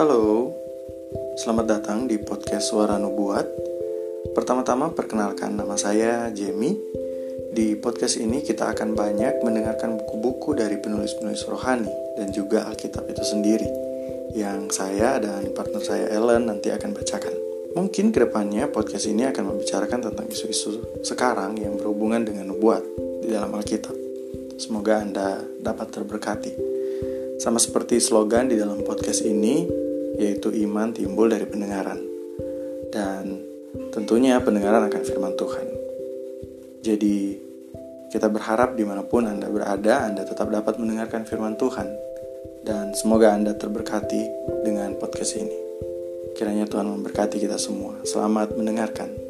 Halo, selamat datang di podcast Suara Nubuat. Pertama-tama perkenalkan nama saya Jamie. Di podcast ini kita akan banyak mendengarkan buku-buku dari penulis-penulis rohani dan juga Alkitab itu sendiri yang saya dan partner saya Ellen nanti akan bacakan. Mungkin ke depannya podcast ini akan membicarakan tentang isu-isu sekarang yang berhubungan dengan nubuat di dalam Alkitab. Semoga Anda dapat terberkati. Sama seperti slogan di dalam podcast ini, yaitu iman timbul dari pendengaran. Dan tentunya pendengaran akan firman Tuhan. Jadi, kita berharap di mana pun Anda berada, Anda tetap dapat mendengarkan firman Tuhan. Dan semoga Anda terberkati dengan podcast ini. Kiranya Tuhan memberkati kita semua. Selamat mendengarkan.